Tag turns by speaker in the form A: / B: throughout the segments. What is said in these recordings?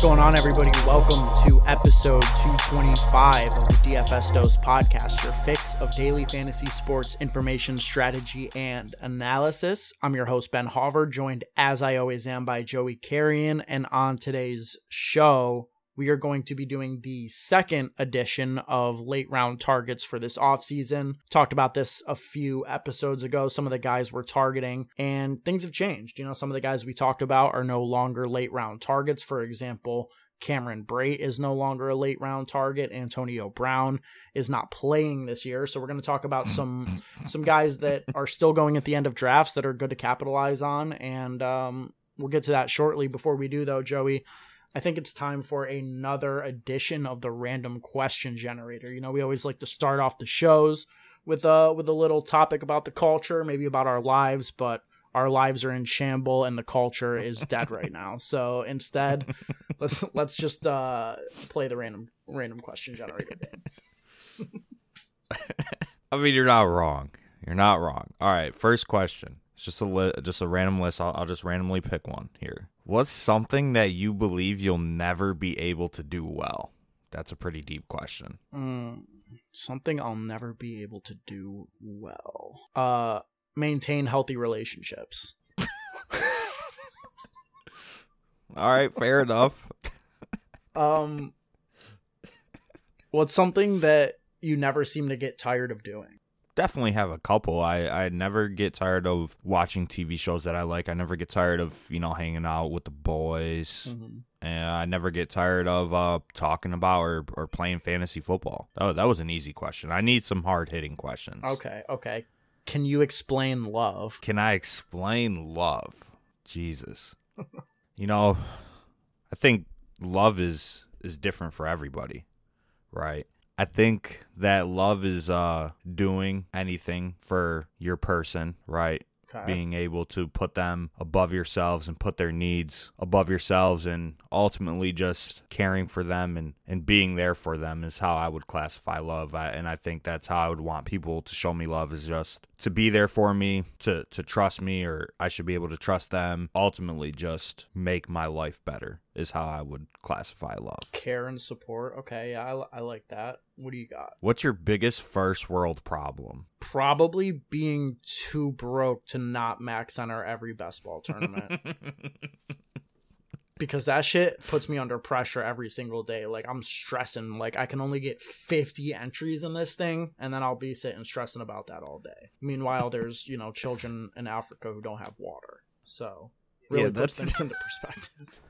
A: What's going on, everybody? Welcome to episode 225 of the DFS Dose podcast, your fix of daily fantasy sports information, strategy, and analysis. I'm your host, Ben Hauver, joined as I always am by Joey Carrion. And on today's show, we are going to be doing the second edition of late round targets for this offseason. Talked about this a few episodes ago. Some of the guys we're targeting, and things have changed. You know, some of the guys we talked about are no longer late round targets. For example, Cameron Brate is no longer a late round target. Antonio Brown is not playing this year, so we're going to talk about some some guys that are still going at the end of drafts that are good to capitalize on, and um, we'll get to that shortly. Before we do, though, Joey, I think it's time for another edition of the random question generator. You know, we always like to start off the shows with a with a little topic about the culture, maybe about our lives, but our lives are in shamble and the culture is dead right now. So instead, let's let's just uh, play the random random question generator.
B: I mean, you're not wrong. You're not wrong. All right, first question. It's just a li- just a random list. I'll, I'll just randomly pick one here. What's something that you believe you'll never be able to do well? That's a pretty deep question.
A: Mm, something I'll never be able to do well. Uh, maintain healthy relationships.
B: All right, fair enough.
A: Um, what's something that you never seem to get tired of doing?
B: Definitely have a couple. I I never get tired of watching TV shows that I like. I never get tired of you know hanging out with the boys,
A: Mm-hmm.
B: and I never get tired of uh talking about or or playing fantasy football. Oh, that was an easy question. I need some hard hitting questions.
A: Okay, okay. Can you explain love?
B: Can I explain love? Jesus. you know, I think love is is different for everybody, right? I think that love is uh doing anything for your person, right?
A: Okay.
B: Being able to put them above yourselves and put their needs above yourselves and ultimately just caring for them and, and being there for them is how I would classify love. I, and I think that's how I would want people to show me love is just to be there for me, to, to trust me, or I should be able to trust them. Ultimately, just make my life better is how I would classify love.
A: Care and support. Okay, yeah, I, I like that. What do you got?
B: What's your biggest first world problem?
A: Probably being too broke to not max enter every best ball tournament. because that shit puts me under pressure every single day. Like I'm stressing. Like I can only get 50 entries in this thing, and then I'll be sitting stressing about that all day. Meanwhile, there's you know children in Africa who don't have water, so really
B: Yeah,
A: puts
B: that's-
A: things into perspective.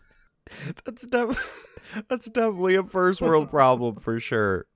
B: that's def- that's definitely a first world problem for sure.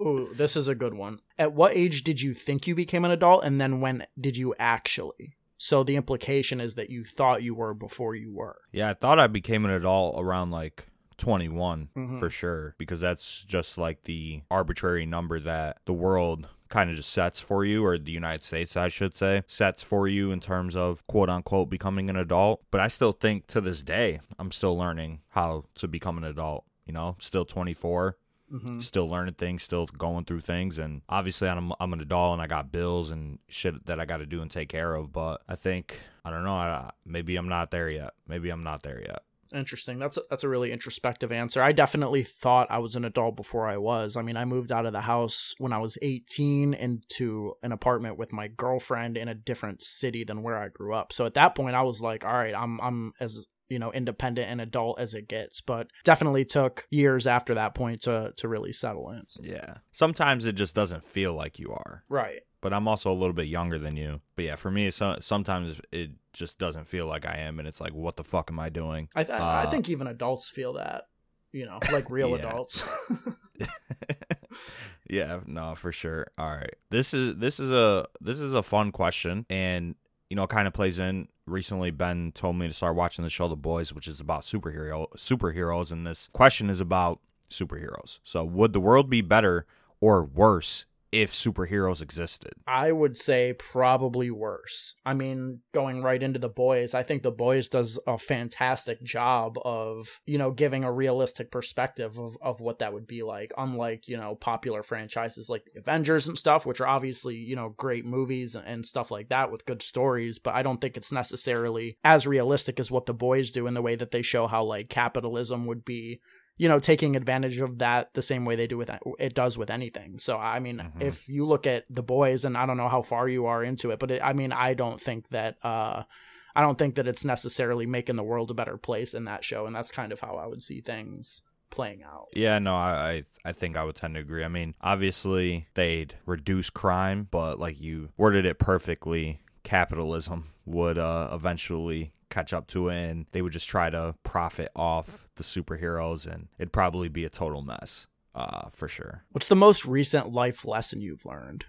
A: Ooh, this is a good one. At what age did you think you became an adult, and then when did you actually? So the implication is that you thought you were before you were.
B: Yeah, I thought I became an adult around like 21
A: Mhm.
B: for sure because that's just like the arbitrary number that the world kind of just sets for you or the United States I should say sets for you in terms of quote unquote becoming an adult but I still think to this day I'm still learning how to become an adult you know still 24
A: Mm-hmm.
B: still learning things, still going through things, and obviously I'm I'm an adult and I got bills and shit that I got to do and take care of. But I think I don't know. I, maybe I'm not there yet. Maybe I'm not there yet.
A: Interesting. That's a, that's a really introspective answer. I definitely thought I was an adult before I was. I mean, I moved out of the house when I was 18 into an apartment with my girlfriend in a different city than where I grew up. So at that point, I was like, all right, I'm I'm as you know independent and adult as it gets. But definitely took years after that point to to really settle in.
B: Yeah. Sometimes it just doesn't feel like you are.
A: Right.
B: But I'm also a little bit younger than you. But yeah, for me, so, sometimes it just doesn't feel like I am, and it's like, what the fuck am I doing?
A: I th- I
B: Uh,
A: think even adults feel that. You know, like real
B: Yeah.
A: adults.
B: yeah, no, for sure. All right. This is this is a this is a fun question and you know, kind of plays in recently Ben told me to start watching the show The Boys, which is about superhero superheroes and this question is about superheroes. So, would the world be better or worse if superheroes existed?
A: I would say probably worse. I mean, going right into the boys, I think the boys does a fantastic job of, you know, giving a realistic perspective of, of what that would be like, unlike, you know, popular franchises like the Avengers and stuff, which are obviously, you know, great movies and stuff like that with good stories, but I don't think it's necessarily as realistic as what the boys do in the way that they show how like capitalism would be you know taking advantage of that the same way they do with it does with anything. So i mean mm-hmm. if you look at the boys and i don't know how far you are into it but it, i mean i don't think that uh i don't think that it's necessarily making the world a better place in that show and that's kind of how i would see things playing out.
B: Yeah no i i think i would tend to agree. I mean obviously they'd reduce crime but like you worded it perfectly capitalism would uh eventually catch up to it and they would just try to profit off the superheroes and it'd probably be a total mess uh, for sure.
A: What's the most recent life lesson you've learned?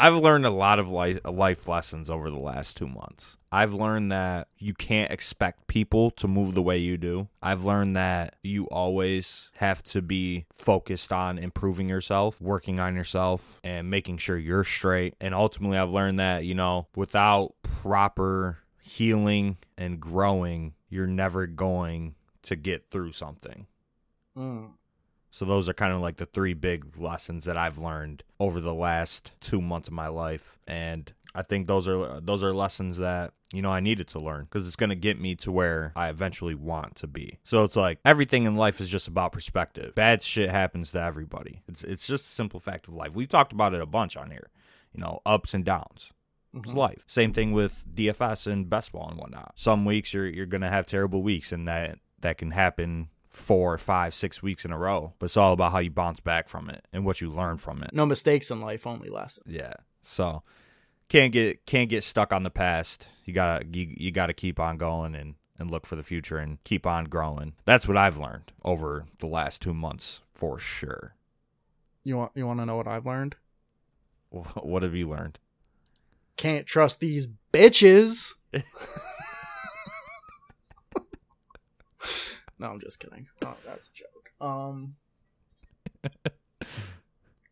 B: I've learned a lot of life, life lessons over the last two months. I've learned that you can't expect people to move the way you do. I've learned that you always have to be focused on improving yourself, working on yourself, and making sure you're straight. And ultimately, I've learned that, you know, without proper healing and growing, you're never going to get through something. Mm. So those are kind of like the three big lessons that I've learned over the last 2 months of my life and I think those are those are lessons that you know I needed to learn because it's going to get me to where I eventually want to be. So it's like everything in life is just about perspective. Bad shit happens to everybody. It's it's just a simple fact of life. We've talked about it a bunch on here. You know, ups and downs. It's mm-hmm. life. Same thing with DFS and best ball and whatnot. Some weeks you're you're gonna have terrible weeks, and that that can happen four, five, six weeks in a row. But it's all about how you bounce back from it and what you learn from it.
A: No mistakes in life, only lessons.
B: Yeah. So can't get can't get stuck on the past. You gotta you, you gotta keep on going and and look for the future and keep on growing. That's what I've learned over the last two months for sure.
A: You want you want to know what I've learned?
B: What have you learned?
A: can't trust these bitches. no, I'm just kidding. Oh, that's a joke. Um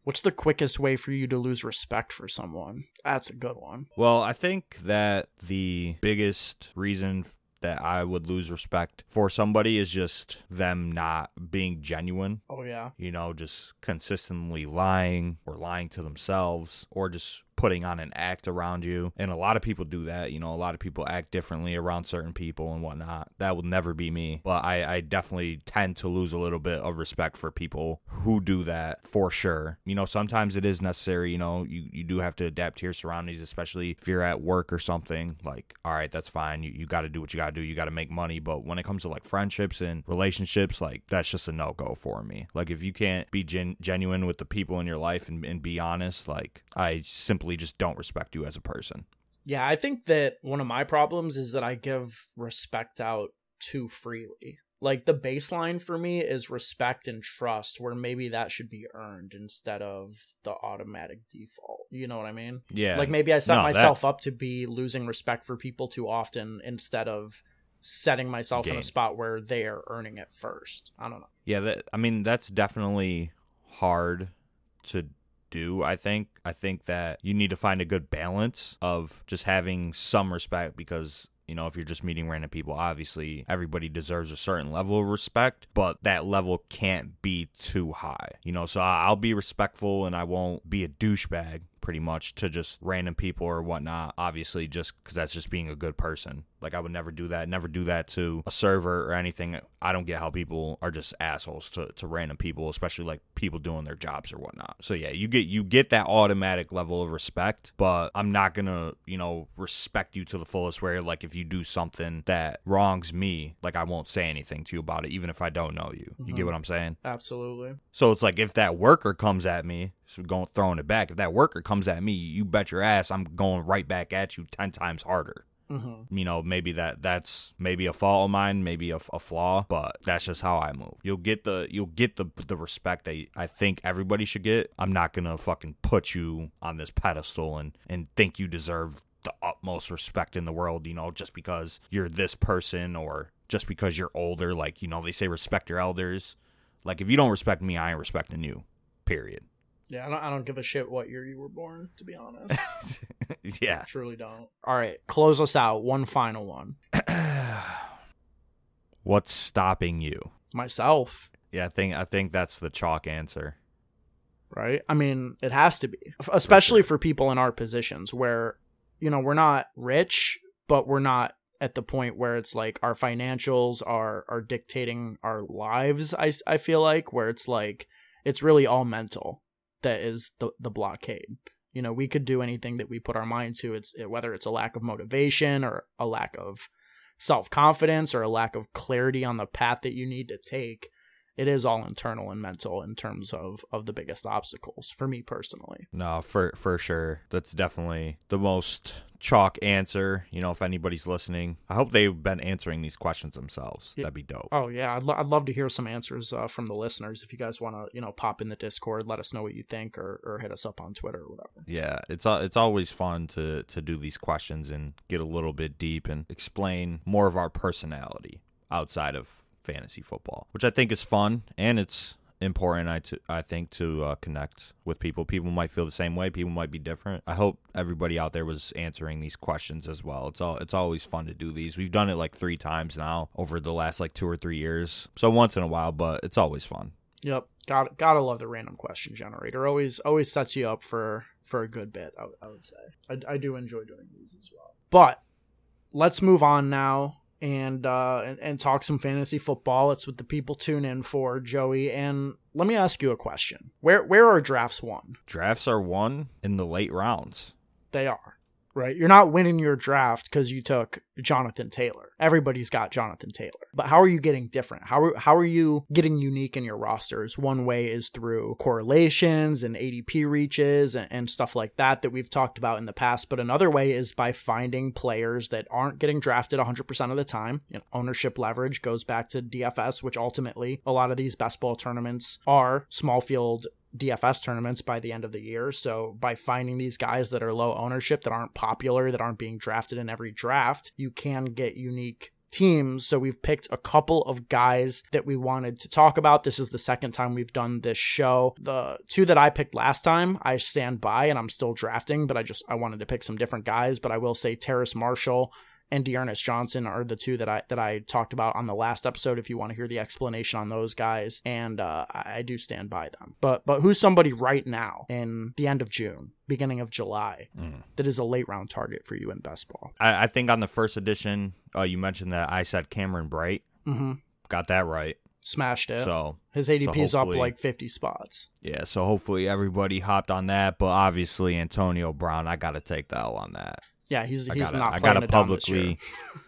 A: What's the quickest way for you to lose respect for someone? That's a good one.
B: Well, I think that the biggest reason that I would lose respect for somebody is just them not being genuine.
A: Oh, yeah.
B: You know, just consistently lying or lying to themselves or just putting on an act around you. And a lot of people do that. You know, a lot of people act differently around certain people and whatnot. That will never be me. But I, I definitely tend to lose a little bit of respect for people who do that for sure. You know, sometimes it is necessary. You know, you, you do have to adapt to your surroundings, especially if you're at work or something. Like, all right, that's fine. You, you got to do what you got to do. You got to make money. But when it comes to like friendships and relationships, like, that's just a no go for me. Like, if you can't be gen- genuine with the people in your life and, and be honest, like, I simply simply just don't respect you as a person.
A: Yeah, I think that one of my problems is that I give respect out too freely. Like the baseline for me is respect and trust, where maybe that should be earned instead of the automatic default. You know what I mean?
B: Yeah.
A: Like maybe I set no, myself that... up to be losing respect for people too often instead of setting myself in a spot where they are earning it first. I don't know.
B: Yeah, that, I mean that's definitely hard to do, I think. I think that you need to find a good balance of just having some respect because you know, if you're just meeting random people, obviously everybody deserves a certain level of respect, but that level can't be too high. You know, so I'll be respectful and I won't be a douchebag pretty much to just random people or whatnot. Obviously, just because that's just being a good person. Like I would never do that. Never do that to a server or anything. I don't get how people are just assholes to, to random people, especially like people doing their jobs or whatnot. So yeah, you get you get that automatic level of respect, but I'm not gonna you know respect you to the fullest. Where like if you do something that wrongs me, like I won't say anything to you about it, even if I don't know you. You mm-hmm. get what I'm saying?
A: Absolutely.
B: So it's like if that worker comes at me, so going throwing it back. If that worker comes at me, you bet your ass I'm going right back at you ten times harder. Mm-hmm. You know, maybe that that's maybe a fault of mine, maybe a, a, flaw, but that's just how I move. You'll get the you'll get the the respect that I think everybody should get. I'm not gonna fucking put you on this pedestal and and think you deserve the utmost respect in the world. You know, just because you're this person or just because you're older. Like you know, they say respect your elders. Like if you don't respect me, I ain't respecting you. Period.
A: Yeah, I don't, I don't give a shit what year you were born, to be honest.
B: yeah.
A: I truly don't. All right, close us out. One final one.
B: What's stopping you?
A: Myself,
B: Yeah, I think I think that's the chalk answer.
A: right? I mean, it has to be, especially for people in our positions where, you know, we're not rich, but we're not at the point where it's like our financials are are dictating our lives. I I feel like where it's like it's really all mental that is the the blockade. You know, we could do anything that we put our mind to. It's whether it's a lack of motivation or a lack of self confidence or a lack of clarity on the path that you need to take. It is all internal and mental in terms of of the biggest obstacles for me personally.
B: No, for for sure. That's definitely the most chalk answer. You know, if anybody's listening, I hope they've been answering these questions themselves. That'd be dope.
A: Oh yeah, I'd, lo- I'd love to hear some answers uh, from the listeners. If you guys want to, you know, pop in the Discord, let us know what you think, or, or hit us up on Twitter or whatever.
B: Yeah, it's al- it's always fun to to do these questions and get a little bit deep and explain more of our personality outside of fantasy football, which I think is fun and it's important. I to, I think to uh, connect with people. People might feel the same way. People might be different. I hope everybody out there was answering these questions as well. It's all it's always fun to do these. We've done it like three times now over the last like two or three years. So once in a while, but it's always fun.
A: Yep, got gotta love the random question generator. Always always sets you up for for a good bit. I, would- say I, I do enjoy doing these as well. But let's move on now and uh and, and talk some fantasy football. It's what the people tune in for, Joey. And let me ask you a question: Where where are drafts won?
B: Drafts are won in the late rounds.
A: They are. Right? You're not winning your draft because you took Jonathan Taylor. Everybody's got Jonathan Taylor. But how are you getting different? How are, how are you getting unique in your rosters? One way is through correlations and ADP reaches and, and stuff like that that we've talked about in the past. But another way is by finding players that aren't getting drafted 100% of the time. You know, ownership leverage goes back to DFS, which ultimately a lot of these best ball tournaments are small field DFS tournaments by the end of the year. So by finding these guys that are low ownership, that aren't popular, that aren't being drafted in every draft, you can get unique teams. So we've picked a couple of guys that we wanted to talk about. This is the second time we've done this show. The two that I picked last time, I stand by and I'm still drafting, but I just I wanted to pick some different guys. But I will say Terrace Marshall and D'Ernest Johnson are the two that I that I talked about on the last episode. If you want to hear the explanation on those guys, and uh, I, do stand by them. But but who's somebody right now in the end of June, beginning of July,
B: Mm.
A: that is a late round target for you in best ball?
B: I, I think on the first edition, uh, you mentioned that I said Cameron Brate.
A: Mm-hmm.
B: Got that right.
A: Smashed it.
B: So
A: His ADP is up like 50 spots.
B: yeah, so hopefully everybody hopped on that. But obviously Antonio Brown, I got to take the L on that.
A: Yeah, he's
B: I
A: he's
B: gotta,
A: not
B: I gotta
A: it down this year.
B: publicly,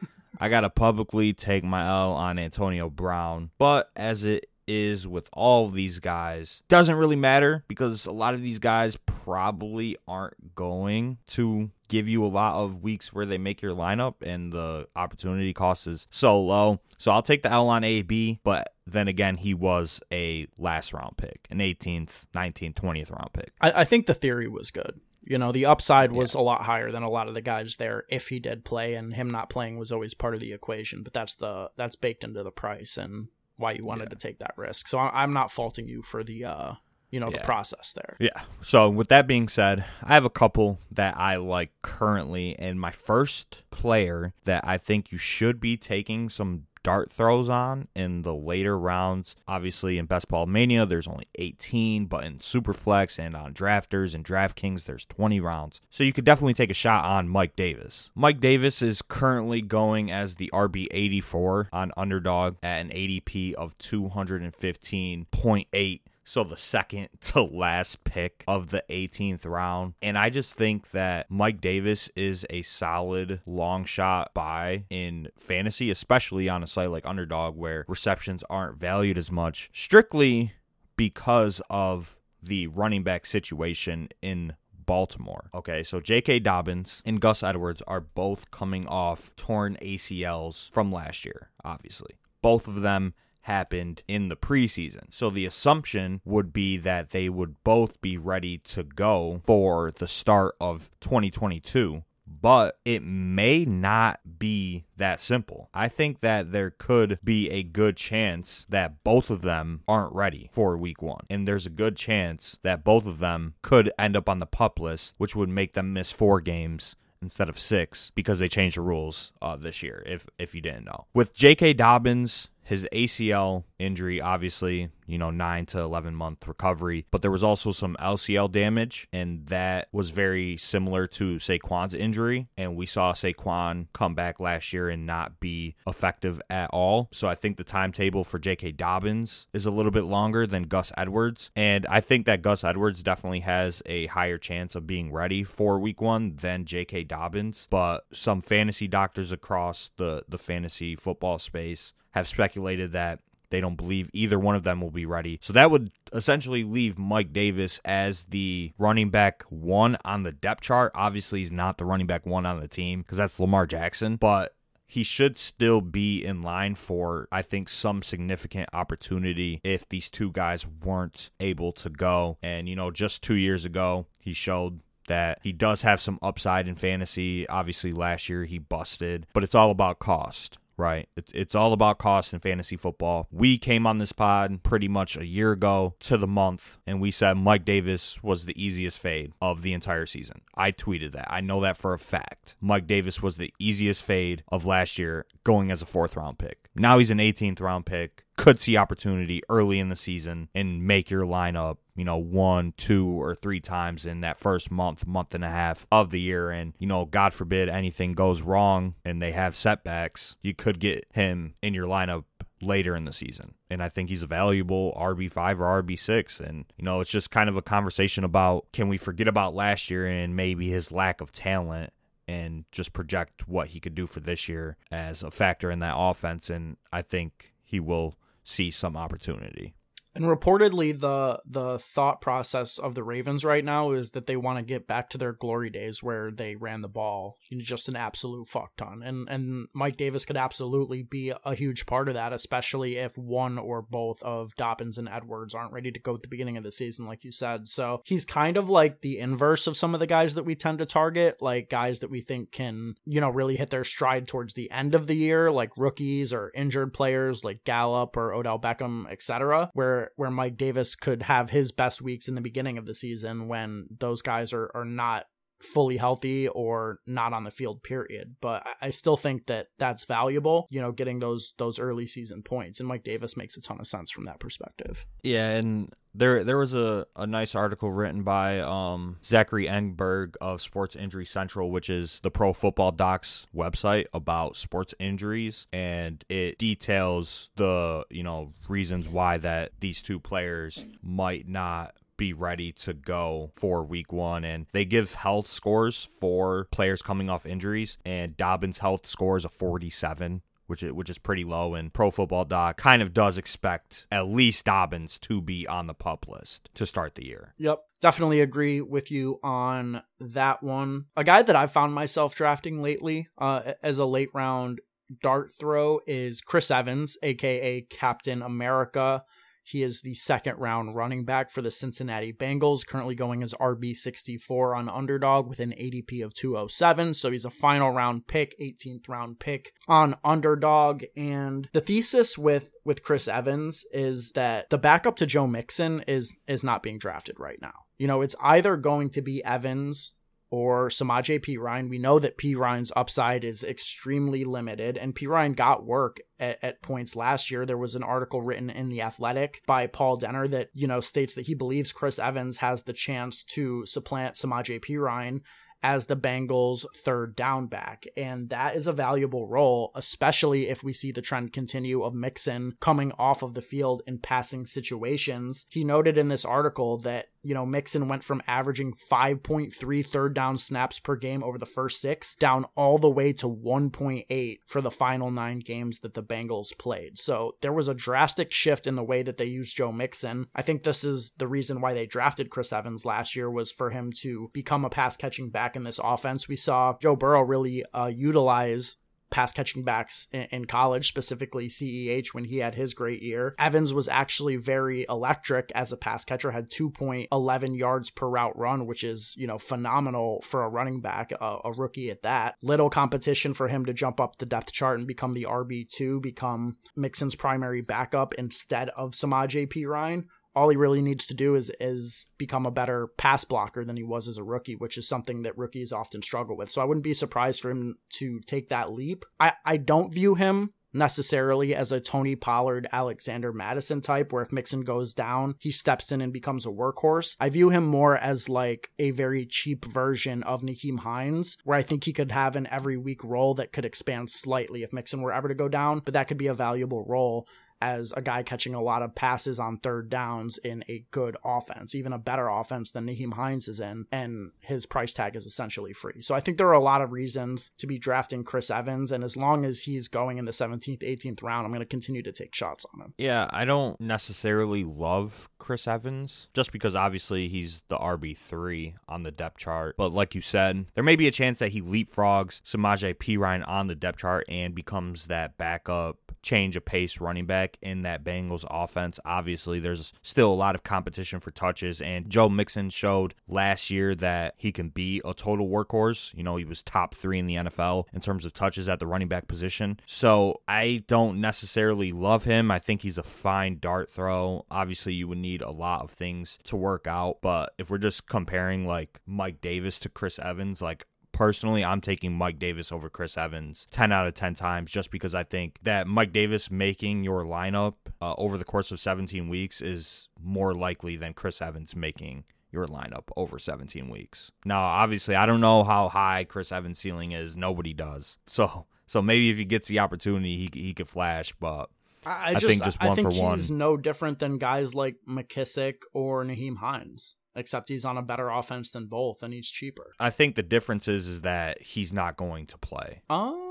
B: I gotta publicly take my L on Antonio Brown. But as it is with all of these guys, doesn't really matter because a lot of these guys probably aren't going to give you a lot of weeks where they make your lineup and the opportunity cost is so low. So I'll take the L on AB, but then again, he was a last round pick, an 18th, 19th, 20th round pick.
A: I, I think the theory was good. You know, the upside was a lot higher than a lot of the guys there if he did play, and him not playing was always part of the equation. But that's the that's baked into the price and why you wanted
B: Yeah.
A: to take that risk. So I'm not faulting you for the uh you know the process there.
B: Yeah. So with that being said, I have a couple that I like currently, and my first player that I think you should be taking some dart throws on in the later rounds. Obviously, in Best Ball Mania, there's only 18, but in Superflex and on Drafters and DraftKings, there's 20 rounds. So you could definitely take a shot on Mike Davis. Mike Davis is currently going as the RB 84 on Underdog at an ADP of 215.8. So the second to last pick of the 18th round. And I just think that Mike Davis is a solid long shot buy in fantasy, especially on a site like Underdog where receptions aren't valued as much, strictly because of the running back situation in Baltimore. Okay, so J.K. Dobbins and Gus Edwards are both coming off torn ACLs from last year, obviously. Both of them happened in the preseason. So the assumption would be that they would both be ready to go for the start of 2022. but it may not be that simple. I think that there could be a good chance that both of them aren't ready for week one. And there's a good chance that both of them could end up on the pup list, which would make them miss four games instead of six because they changed the rules uh, this year. If if you didn't know, with J.K. Dobbins, his ACL injury, obviously, you know, nine to 11 month recovery, but there was also some LCL damage, and that was very similar to Saquon's injury. And we saw Saquon come back last year and not be effective at all. So I think the timetable for J.K. Dobbins is a little bit longer than Gus Edwards. And I think that Gus Edwards definitely has a higher chance of being ready for week one than J.K. Dobbins. But some fantasy doctors across the, the fantasy football space have speculated that they don't believe either one of them will be ready. So that would essentially leave Mike Davis as the running back one on the depth chart. Obviously, he's not the running back one on the team because that's Lamar Jackson, but he should still be in line for, I think, some significant opportunity if these two guys weren't able to go. And, you know, just two years ago, he showed that he does have some upside in fantasy. Obviously, last year he busted, but it's all about cost right? It's, it's all about cost in fantasy football. We came on this pod pretty much a year ago to the month, and we said Mike Davis was the easiest fade of the entire season. I tweeted that. I know that for a fact. Mike Davis was the easiest fade of last year going as a fourth round pick. Now he's an 18th round pick could see opportunity early in the season and make your lineup, you know, one, two, or three times in that first month, month and a half of the year. And, you know, God forbid anything goes wrong and they have setbacks, you could get him in your lineup later in the season. And I think he's a valuable RB5 or RB6. And, you know, it's just kind of a conversation about can we forget about last year and maybe his lack of talent and just project what he could do for this year as a factor in that offense. And I think he will see some opportunity.
A: And reportedly, the the thought process of the Ravens right now is that they want to get back to their glory days where they ran the ball just an absolute fuck ton. And and Mike Davis could absolutely be a huge part of that, especially if one or both of Dobbins and Edwards aren't ready to go at the beginning of the season, like you said. So he's kind of like the inverse of some of the guys that we tend to target, like guys that we think can, you know, really hit their stride towards the end of the year, like rookies or injured players like Gallup or Odell Beckham, etc. Where Mike Davis could have his best weeks in the beginning of the season when those guys are are not fully healthy or not on the field period. But i still think that that's valuable you know getting those those early season points. And mike davis makes a ton of sense from that perspective.
B: Yeah and there there was a, a nice article written by um, Zachary Engberg of Sports Injury Central, which is the Pro Football Docs website about sports injuries, and it details the you know reasons why that these two players might not be ready to go for week one. And they give health scores for players coming off injuries. And Dobbins' health score is a 47 which is, which is pretty low. And Pro Football Doc kind of does expect at least Dobbins to be on the pup list to start the year.
A: Yep. Definitely agree with you on that one. A guy that I've found myself drafting lately uh, as a late round dart throw is Chris Evans, aka Captain America. He is the second round running back for the Cincinnati Bengals, currently going as RB64 on underdog with an ADP of 207. So he's a final round pick, 18th round pick on underdog. And the thesis with with Chris Evans is that the backup to Joe Mixon is is not being drafted right now. You know, it's either going to be Evans or Samaj P. Ryan. We know that Perine's upside is extremely limited, and P. Ryan got work at, at, points last year. There was an article written in The Athletic by Paul Dehner that, you know, states that he believes Chris Evans has the chance to supplant Samaje P. Perine as the Bengals' third down back. And that is a valuable role, especially if we see the trend continue of Mixon coming off of the field in passing situations. He noted in this article that, you know, Mixon went from averaging 5.3 third down snaps per game over the first six down all the way to 1.8 for the final nine games that the Bengals played. So there was a drastic shift in the way that they used Joe Mixon. I think this is the reason why they drafted Chris Evans last year was for him to become a pass catching back in this offense. We saw Joe Burrow really uh, utilize pass catching backs in, college, specifically CEH when he had his great year. Evans was actually very electric as a pass catcher, had 2.11 yards per route run, which is, you know, phenomenal for a running back, a, a rookie at that. Little competition for him to jump up the depth chart and become the RB2, become Mixon's primary backup instead of Samaje Perine all he really needs to do is is become a better pass blocker than he was as a rookie, which is something that rookies often struggle with. So I wouldn't be surprised for him to take that leap. I, I don't view him necessarily as a Tony Pollard, Alexander Mattison type, where if Mixon goes down, he steps in and becomes a workhorse. I view him more as like a very cheap version of Nyheim Hines, where I think he could have an every week role that could expand slightly if Mixon were ever to go down, but that could be a valuable role as a guy catching a lot of passes on third downs in a good offense, even a better offense than Nyheim Hines is in, and his price tag is essentially free. So I think there are a lot of reasons to be drafting Chris Evans, and as long as he's going in the 17th, 18th round, I'm going to continue to take shots on him.
B: Yeah, I don't necessarily love Chris Evans just because obviously he's the RB3 on the depth chart. But like you said, there may be a chance that he leapfrogs Samaje Perine on the depth chart and becomes that backup change of pace running back in that Bengals offense. Obviously, there's still a lot of competition for touches, and Joe Mixon showed last year that he can be a total workhorse. You know, he was top three in the NFL in terms of touches at the running back position. So I don't necessarily love him. I think he's a fine dart throw. Obviously, you would need a lot of things to work out, but if we're just comparing like Mike Davis to Chris Evans, like personally, I'm taking Mike Davis over Chris Evans 10 out of 10 times just because I think that Mike Davis making your lineup uh, over the course of 17 weeks is more likely than Chris Evans making your lineup over 17 weeks. Now, obviously, I don't know how high Chris Evans' ceiling is. Nobody does. So, so maybe if he gets the opportunity, he he could flash. But I, I, just, think just one I think for one.
A: He's no different than guys like McKissic or Nyheim Hines except he's on a better offense than both and he's cheaper.
B: I think the difference is is that he's not going to play.
A: Um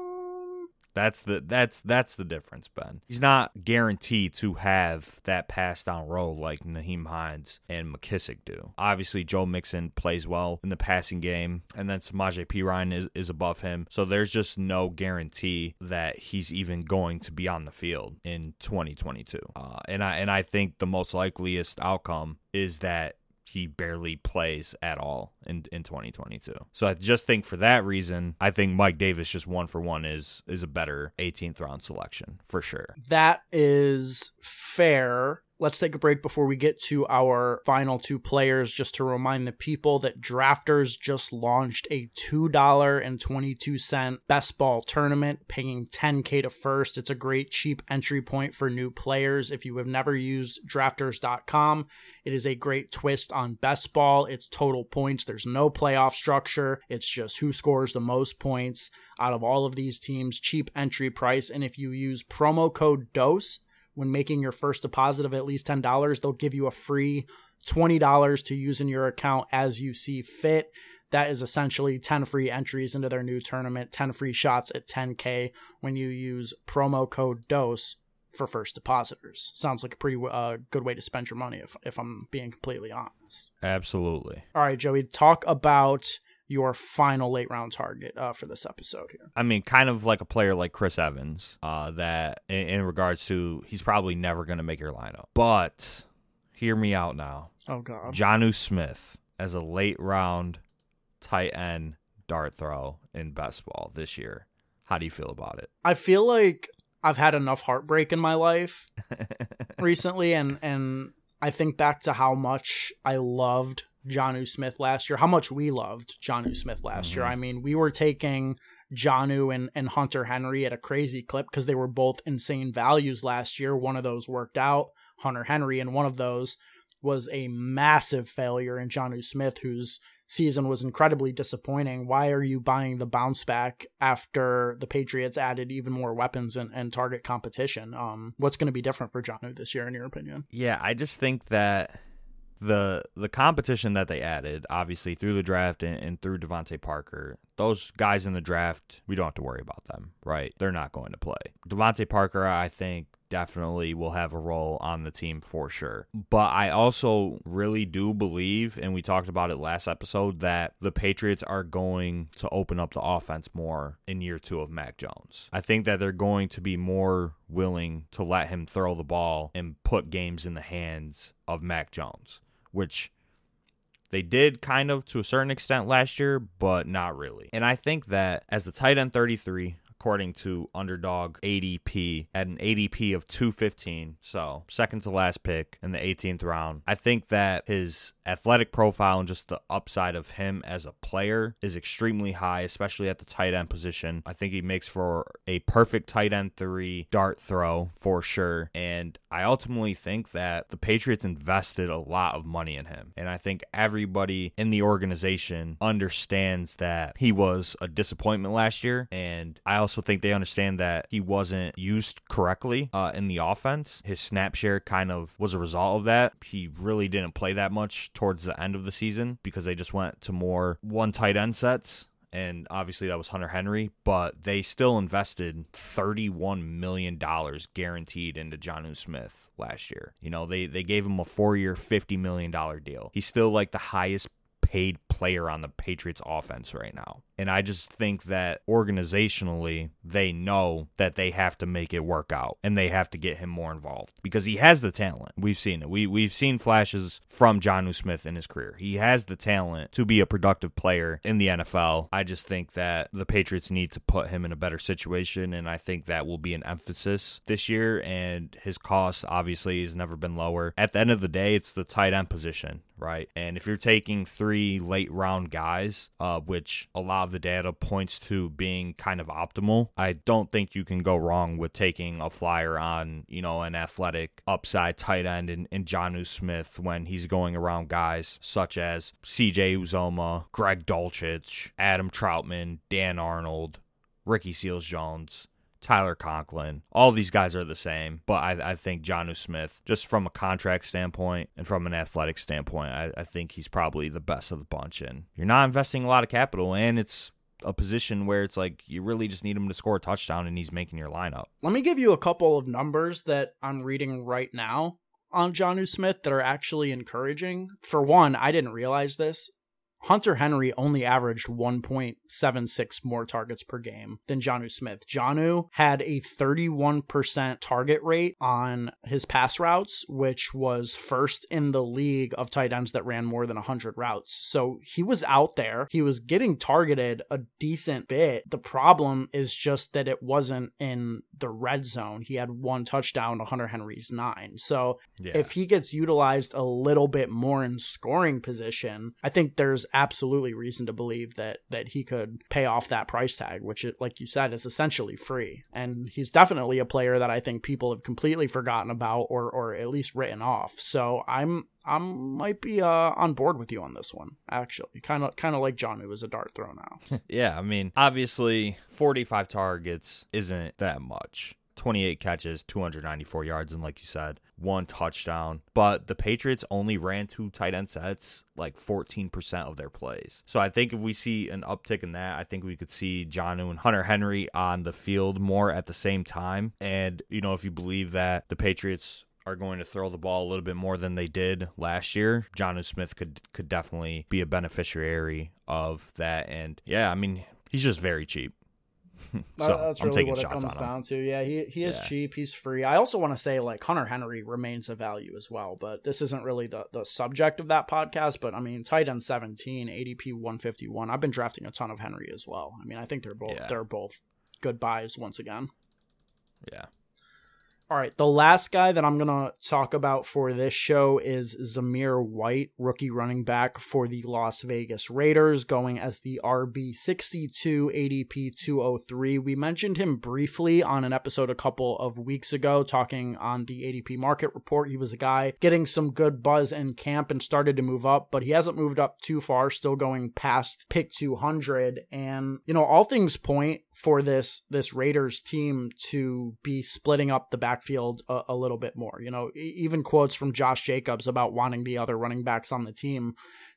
B: that's the that's that's the difference, Ben. He's not guaranteed to have that pass down role like Nyheim Hines and McKissic do. Obviously, Joe Mixon plays well in the passing game, and then Samaje Perine is, is above him. So there's just no guarantee that he's even going to be on the field in 2022. Uh, and I and I think the most likeliest outcome is that he barely plays at all in in 2022. So I just think for that reason, I think Mike Davis just one for one is is a better 18th round selection for sure.
A: That is fair let's take a break before we get to our final two players just to remind the people that drafters just launched a $2.22 best ball tournament paying 10k to first. It's a great cheap entry point for new players. If you have never used drafters.com it is a great twist on best ball. It's total points. There's no playoff structure. It's just who scores the most points out of all of these teams. Cheap entry price. And if you use promo code dose when making your first deposit of at least $10, they'll give you a free $20 to use in your account as you see fit. That is essentially 10 free entries into their new tournament, 10 free shots at 10K when you use promo code DOSE for first depositors. Sounds like a pretty uh, good way to spend your money if, if I'm being completely honest.
B: Absolutely.
A: All right, Joey, talk about your final late round target uh, for this episode here?
B: I mean, kind of like a player like Chris Evans, uh, that in, in regards to he's probably never going to make your lineup. But hear me out now.
A: Oh God,
B: Jonnu Smith as a late round tight end dart throw in best ball this year. How do you feel about it?
A: I feel like I've had enough heartbreak in my life recently, and and I think back to how much I loved Jonnu Smith last year, how much we loved Jonnu Smith last mm-hmm. year. I mean, we were taking Jonnu and, and Hunter Henry at a crazy clip because they were both insane values last year. One of those worked out, Hunter Henry, and one of those was a massive failure in Jonnu Smith, whose season was incredibly disappointing. Why are you buying the bounce back after the Patriots added even more weapons and, and target competition? Um, what's going to be different for Jonnu this year, in your opinion?
B: Yeah, I just think that the the competition that they added, obviously through the draft and, and through DeVante Parker, those guys in the draft, we don't have to worry about them, right? They're not going to play. DeVante Parker, I think definitely will have a role on the team for sure. But I also really do believe, and we talked about it last episode, that the Patriots are going to open up the offense more in year two of Mac Jones. I think that they're going to be more willing to let him throw the ball and put games in the hands of Mac Jones, which they did kind of to a certain extent last year, but not really. And I think that as the tight end 33, according to Underdog ADP, at an ADP of 215, so second to last pick in the 18th round. I think that his athletic profile and just the upside of him as a player is extremely high, especially at the tight end position. I think he makes for a perfect tight end three dart throw for sure. And I ultimately think that the Patriots invested a lot of money in him. And I think everybody in the organization understands that he was a disappointment last year. And I also think they understand that he wasn't used correctly uh, in the offense. His snap share kind of was a result of that. He really didn't play that much towards the end of the season because they just went to more one tight end sets and obviously that was Hunter Henry, but they still invested $31 million guaranteed into Jonnu Smith last year. You know, they, they gave him a four year, $50 million deal. He's still like the highest paid player on the Patriots offense right now. And I just think that organizationally, they know that they have to make it work out and they have to get him more involved because he has the talent. We've seen it. We, we've seen flashes from Jonnu Smith in his career. He has the talent to be a productive player in the NFL. I just think that the Patriots need to put him in a better situation. And I think that will be an emphasis this year. And his cost obviously has never been lower. At the end of the day, it's the tight end position, right? And if you're taking three late round guys, uh, which a lot of the data points to being kind of optimal, I don't think you can go wrong with taking a flyer on, you know, an athletic upside tight end in, in Jonnu Smith when he's going around guys such as CJ Uzomah, Greg Dulcich, Adam Trautman, Dan Arnold, Ricky Seals Jones. Tyler Conklin. All these guys are the same, but I, I think Jonnu Smith, just from a contract standpoint and from an athletic standpoint, I, I think he's probably the best of the bunch. And you're not investing a lot of capital, and it's a position where it's like you really just need him to score a touchdown and he's making your lineup.
A: Let me give you a couple of numbers that I'm reading right now on Jonnu Smith that are actually encouraging. For one, I didn't realize this. Hunter Henry only averaged 1.76 more targets per game than Jonnu Smith. Jonnu had a 31% target rate on his pass routes, which was first in the league of tight ends that ran more than 100 routes. So he was out there. He was getting targeted a decent bit. The problem is just that it wasn't in the red zone. He had one touchdown to Hunter Henry's nine. So yeah. if he gets utilized a little bit more in scoring position, I think there's absolutely reason to believe that that he could pay off that price tag, which, it, like you said, is essentially free. And he's definitely a player that I think people have completely forgotten about, or or at least written off. So I'm I might be uh, on board with you on this one. Actually, kind of kind of like John, who is a dart throw now.
B: yeah, I mean, obviously, 45 targets isn't that much. 28 catches, 294 yards, and like you said, one touchdown. But the Patriots only ran two tight end sets like 14% of their plays. So I think if we see an uptick in that, I think we could see Jonnu and Hunter Henry on the field more at the same time. And, you know, if you believe that the Patriots are going to throw the ball a little bit more than they did last year, Jonnu Smith could could definitely be a beneficiary of that. And yeah, I mean, he's just very cheap.
A: So that's really what it comes down to. Yeah, he he is yeah. cheap. He's free. I also want to say like Hunter Henry remains a value as well, but this isn't really the the subject of that podcast. But I mean, tight end seventeen, ADP one fifty one. I've been drafting a ton of Henry as well. I mean, I think they're both yeah. they're both good buys once again.
B: Yeah.
A: All right, the last guy that I'm going to talk about for this show is Zamir White, rookie running back for the Las Vegas Raiders, going as the RB62 ADP 203. We mentioned him briefly on an episode a couple of weeks ago, talking on the ADP market report. He was a guy getting some good buzz in camp and started to move up, but he hasn't moved up too far, still going past pick 200. And, you know, all things point for this this Raiders team to be splitting up the backfield a, a, little bit more. You know, even quotes from Josh Jacobs about wanting the other running backs on the team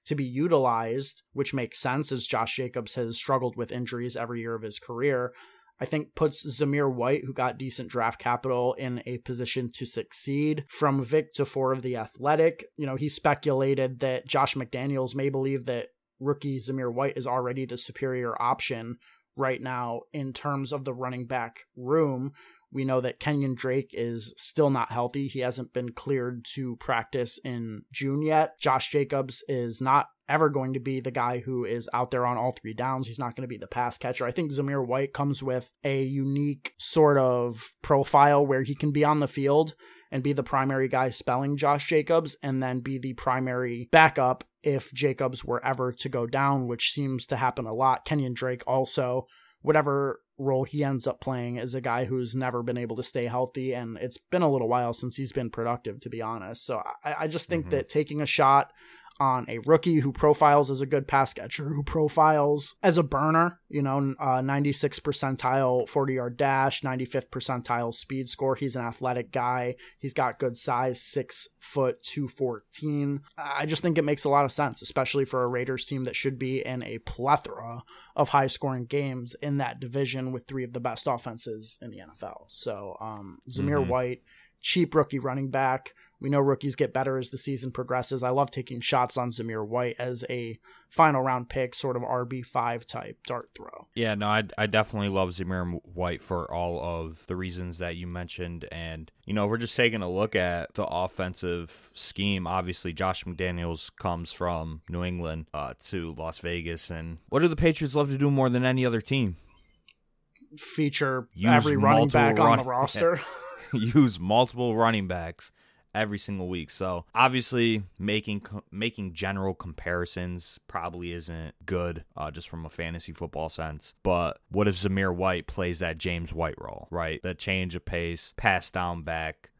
A: to be utilized, which makes sense as Josh Jacobs has struggled with injuries every year of his career. I think puts Zamir White, who got decent draft capital, in a position to succeed. From Vic Tafur of the Athletic, you know, he speculated that Josh McDaniels may believe that rookie Zamir White is already the superior option right now in terms of the running back room. We know that Kenyan Drake is still not healthy. He hasn't been cleared to practice in June yet. Josh Jacobs is not ever going to be the guy who is out there on all three downs. He's not going to be the pass catcher. I think Zamir White comes with a unique sort of profile where he can be on the field and be the primary guy spelling Josh Jacobs and then be the primary backup if Jacobs were ever to go down, which seems to happen a lot. Kenyan Drake also whatever role he ends up playing is a guy who's never been able to stay healthy and it's been a little while since he's been productive to be honest so i, I just think mm-hmm. that taking a shot on a rookie who profiles as a good pass catcher, who profiles as a burner, you know, uh, 96 percentile 40 yard dash, 95th percentile speed score. He's an athletic guy. He's got good size, six foot 214. I just think it makes a lot of sense, especially for a Raiders team that should be in a plethora of high scoring games in that division with three of the best offenses in the NFL. So, um, Zamir mm-hmm. White, cheap rookie running back we know rookies get better as the season progresses. I love taking shots on Zamir White as a final round pick, sort of RB5 type dart throw.
B: Yeah, no, I, I definitely love Zamir White for all of the reasons that you mentioned. And, you know, we're just taking a look at the offensive scheme. Obviously, Josh McDaniels comes from New England uh, to Las Vegas. And what do the Patriots love to do more than any other team?
A: Feature Use every running back run- on the roster.
B: Use multiple running backs every single week. So obviously, making making general comparisons probably isn't good, uh, just from a fantasy football sense. But what if Zamir White plays that James White role, right? The change of pace, pass down back,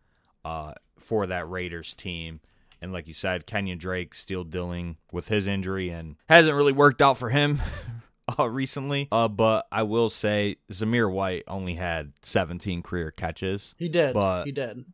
B: uh, for that Raiders team. And like you said, Kenyan Drake still dealing with his injury and hasn't really worked out for him uh, recently. Uh, but I will say Zamir White only had 17 career catches.
A: He did. But he did.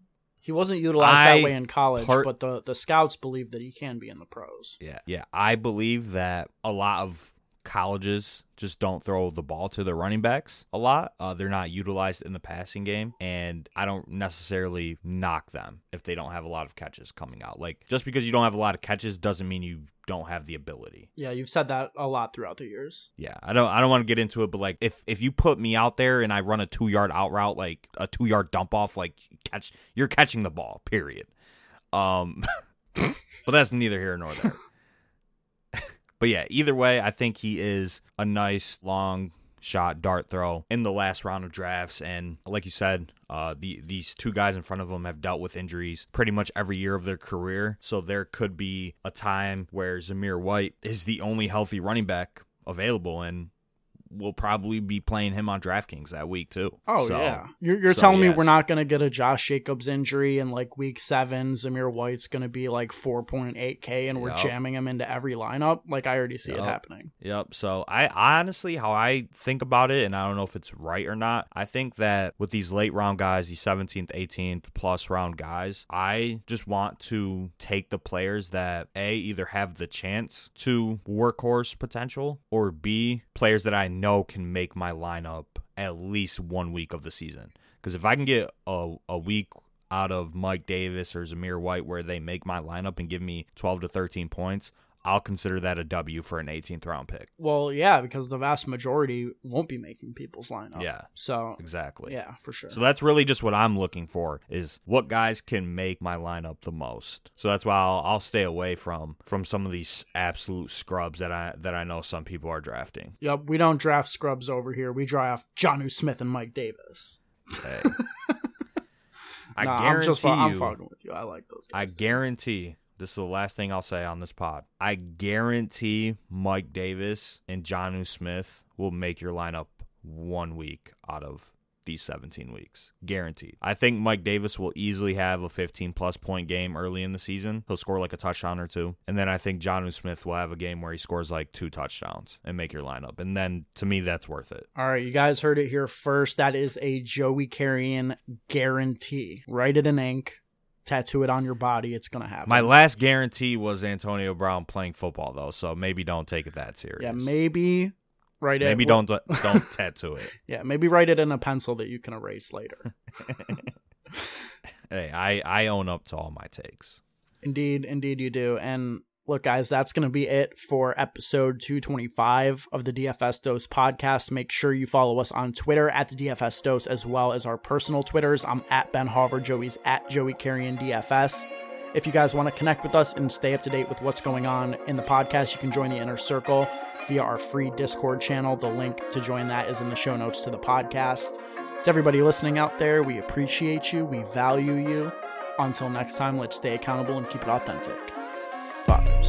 A: He wasn't utilized I that way in college, part, but the the scouts believe that he can be in the pros.
B: Yeah, yeah. I believe that a lot of colleges just don't throw the ball to their running backs a lot. Uh, they're not utilized in the passing game, and I don't necessarily knock them if they don't have a lot of catches coming out. Like just because you don't have a lot of catches doesn't mean you don't have the ability.
A: Yeah, you've said that a lot throughout the years.
B: Yeah, I don't I don't want to get into it, but like if if you put me out there and I run a two yard out route, like a two yard dump off, like catch you're catching the ball. Period. Um, but that's neither here nor there. But yeah, either way, I think he is a nice long shot dart throw in the last round of drafts. And like you said, uh, the these two guys in front of him have dealt with injuries pretty much every year of their career. So there could be a time where Zamir White is the only healthy running back available, and will probably be playing him on DraftKings that week too.
A: Oh so, yeah, you're, you're so, telling yes. me we're not going to get a Josh Jacobs injury in like week seven. Zamir White's going to be like 4.8k, and we're jamming him into every lineup. Like I already see
B: yep.
A: it happening.
B: Yep. So I honestly, how I think about it, and I don't know if it's right or not. I think that with these late round guys, these 17th, 18th plus round guys, I just want to take the players that a either have the chance to workhorse potential or b players that I know can make my lineup at least one week of the season. Because if I can get a, a week out of Mike Davis or Zamir White where they make my lineup and give me 12 to 13 points, I'll consider that a W for an 18th round pick.
A: Well, yeah, because the vast majority won't be making people's lineup.
B: Yeah.
A: So
B: exactly.
A: Yeah, for sure.
B: So that's really just what I'm looking for is what guys can make my lineup the most. So that's why I'll, I'll stay away from from some of these absolute scrubs that I that I know some people are drafting.
A: Yep, we don't draft scrubs over here. We draft Jonnu Smith and Mike Davis. Hey.
B: I nah, guarantee I'm just, you. I'm
A: fucking with you. I like those.
B: I guarantee this is the last thing I'll say on this pod. I guarantee Mike Davis and Jonnu Smith will make your lineup one week out of these 17 weeks. Guaranteed. I think Mike Davis will easily have a 15 plus point game early in the season. He'll score like a touchdown or two. And then I think Jonnu Smith will have a game where he scores like two touchdowns and make your lineup. And then to me, that's worth it.
A: All right, you guys heard it here first. That is a Joey Carrion guarantee. Write it in ink tattoo it on your body, it's gonna happen.
B: My last guarantee was Antonio Brown playing football though, so maybe don't take it that serious.
A: Yeah, maybe Write it.
B: Maybe don't don't tattoo it.
A: Yeah, maybe write it in a pencil that you can erase later.
B: hey, I I own up to all my takes.
A: Indeed, indeed you do. And look, guys, that's going to be it for episode 225 of the DFS Dose podcast. Make sure you follow us on Twitter at the DFS Dose as well as our personal Twitters. I'm at Ben Hauver, Joey's at Joey Carrion DFS. If you guys want to connect with us and stay up to date with what's going on in the podcast, you can join the inner circle via our free Discord channel. The link to join that is in the show notes to the podcast. To everybody listening out there, we appreciate you, we value you. Until next time, let's stay accountable and keep it authentic fathers.